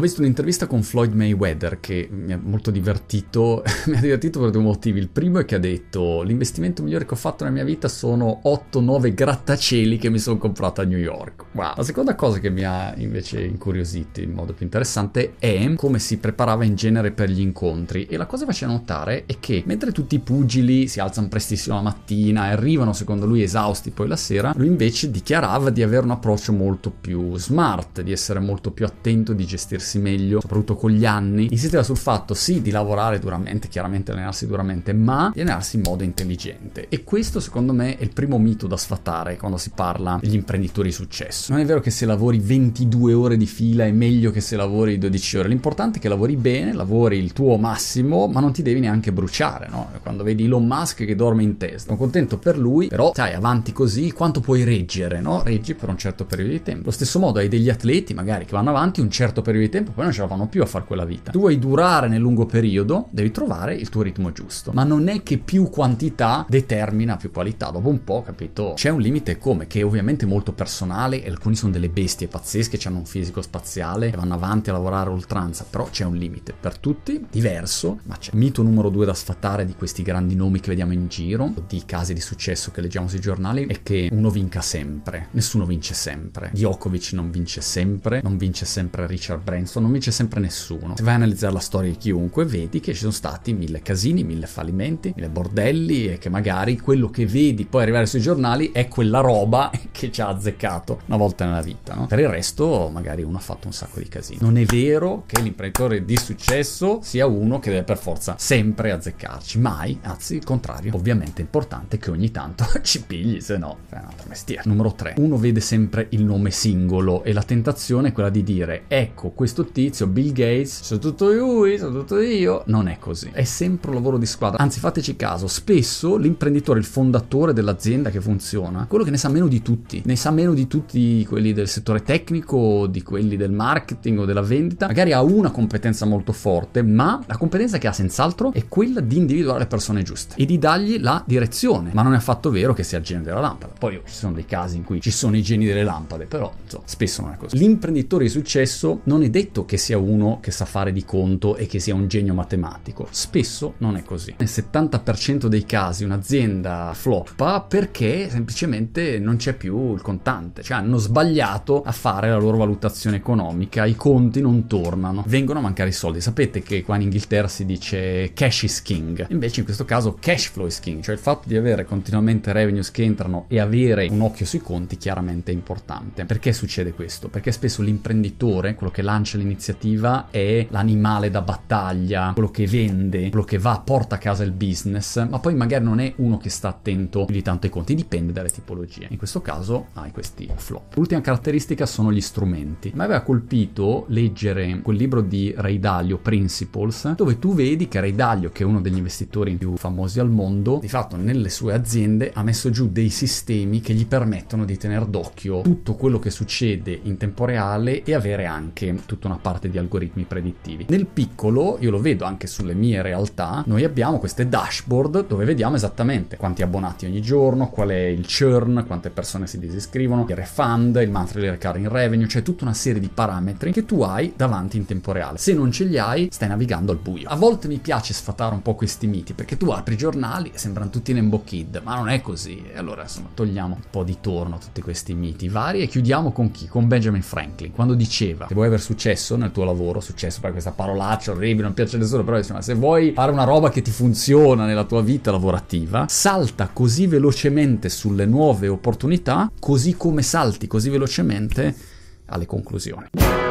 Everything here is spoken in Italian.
Ho visto un'intervista con Floyd Mayweather che mi ha molto divertito, mi ha divertito per due motivi. Il primo è che ha detto l'investimento migliore che ho fatto nella mia vita sono 8-9 grattacieli che mi sono comprato a New York. Wow. La seconda cosa che mi ha invece incuriosito in modo più interessante è come si preparava in genere per gli incontri e la cosa che faceva notare è che mentre tutti i pugili si alzano prestissimo la mattina e arrivano secondo lui esausti poi la sera, lui invece dichiarava di avere un approccio molto più smart, di essere molto più attento, di gestirsi meglio, soprattutto con gli anni. Insisteva sul fatto sì di lavorare duramente, chiaramente allenarsi duramente, ma di allenarsi in modo intelligente. E questo secondo me è il primo mito da sfatare quando si parla degli imprenditori di successo. Non è vero che se lavori 22 ore di fila è meglio che se lavori 12 ore, l'importante è che lavori bene, lavori il tuo massimo, ma non ti devi neanche bruciare, no? Quando vedi Elon Musk che dorme in testa, sono contento per lui, però sai, avanti così, quanto puoi reggere, no? Reggi per un certo periodo di tempo. Allo stesso modo hai degli atleti magari che vanno avanti un certo periodo di tempo, poi non ce la fanno più a fare quella vita. Tu vuoi durare nel lungo periodo, devi trovare il tuo ritmo giusto, ma non è che più quantità determina più qualità. Dopo un po', capito? C'è un limite come che è ovviamente molto personale alcuni sono delle bestie pazzesche, hanno un fisico spaziale e vanno avanti a lavorare a oltranza, però c'è un limite per tutti, diverso, ma c'è. Mito numero due da sfatare di questi grandi nomi che vediamo in giro, di casi di successo che leggiamo sui giornali, è che uno vinca sempre, nessuno vince sempre. Djokovic non vince sempre, non vince sempre Richard Branson, non vince sempre nessuno. Se vai a analizzare la storia di chiunque, vedi che ci sono stati mille casini, mille fallimenti, mille bordelli e che magari quello che vedi poi arrivare sui giornali è quella roba che ci ha azzeccato una volta nella vita. No? Per il resto, magari uno ha fatto un sacco di casini. Non è vero che l'imprenditore di successo sia uno che deve per forza sempre azzeccarci, mai, anzi il contrario. Ovviamente è importante che ogni tanto ci pigli, se no è un altro mestiere. Numero 3. Uno vede sempre il nome singolo e la tentazione è quella di dire ecco questo tizio Bill Gates, sono tutto lui, sono tutto io. Non è così. È sempre un lavoro di squadra. Anzi, fateci caso, spesso l'imprenditore, il fondatore dell'azienda che funziona, quello che ne sa meno di tutti, ne sa meno di tutti quelli del settore tecnico, di quelli del marketing o della vendita, magari ha una competenza molto forte, ma la competenza che ha senz'altro è quella di individuare le persone giuste e di dargli la direzione. Ma non è affatto vero che sia il genio della lampada. Poi oh, ci sono dei casi in cui ci sono i geni delle lampade, però insomma, spesso non è così. L'imprenditore di successo non è detto che sia uno che sa fare di conto e che sia un genio matematico. Spesso non è così. Nel 70% dei casi un'azienda floppa perché semplicemente non c'è più il contante, cioè hanno sbagliato a fare la loro valutazione economica, i conti non tornano, vengono a mancare i soldi. Sapete che qua in Inghilterra si dice cash is king, invece in questo caso cash flow is king, cioè il fatto di avere continuamente revenues che entrano e avere un occhio sui conti chiaramente è importante. Perché succede questo? Perché spesso l'imprenditore, quello che lancia l'iniziativa, è l'animale da battaglia, quello che vende, quello che va, porta a casa il business, ma poi magari non è uno che sta attento più di tanto ai conti, dipende dalle tipologie. In questo caso hai questi flop. L'ultima caratteristica sono gli strumenti. Mi aveva colpito leggere quel libro di Ray Dalio, Principles, dove tu vedi che Ray Dalio, che è uno degli investitori più famosi al mondo, di fatto nelle sue aziende ha messo giù dei sistemi che gli permettono di tenere d'occhio tutto quello che succede in tempo reale e avere anche tutta una parte di algoritmi predittivi. Nel piccolo, io lo vedo anche sulle mie realtà, noi abbiamo queste dashboard dove vediamo esattamente quanti abbonati ogni giorno, qual è il churn, quante persone si disiscrivono, il refund, il monthly recurring revenue, c'è tutta una serie di parametri che tu hai davanti in tempo reale. Se non ce li hai, stai navigando al buio. A volte mi piace sfatare un po' questi miti perché tu apri i giornali e sembrano tutti Nembo Kid, ma non è così. E allora insomma togliamo un po' di torno tutti questi miti vari e chiudiamo con chi? Con Benjamin Franklin, quando diceva se vuoi avere successo nel tuo lavoro, successo per questa parolaccia orribile, non piace a nessuno, però insomma se vuoi fare una roba che ti funziona nella tua vita lavorativa, salta così velocemente sulle nuove opportunità, così come salti così velocemente alle conclusioni.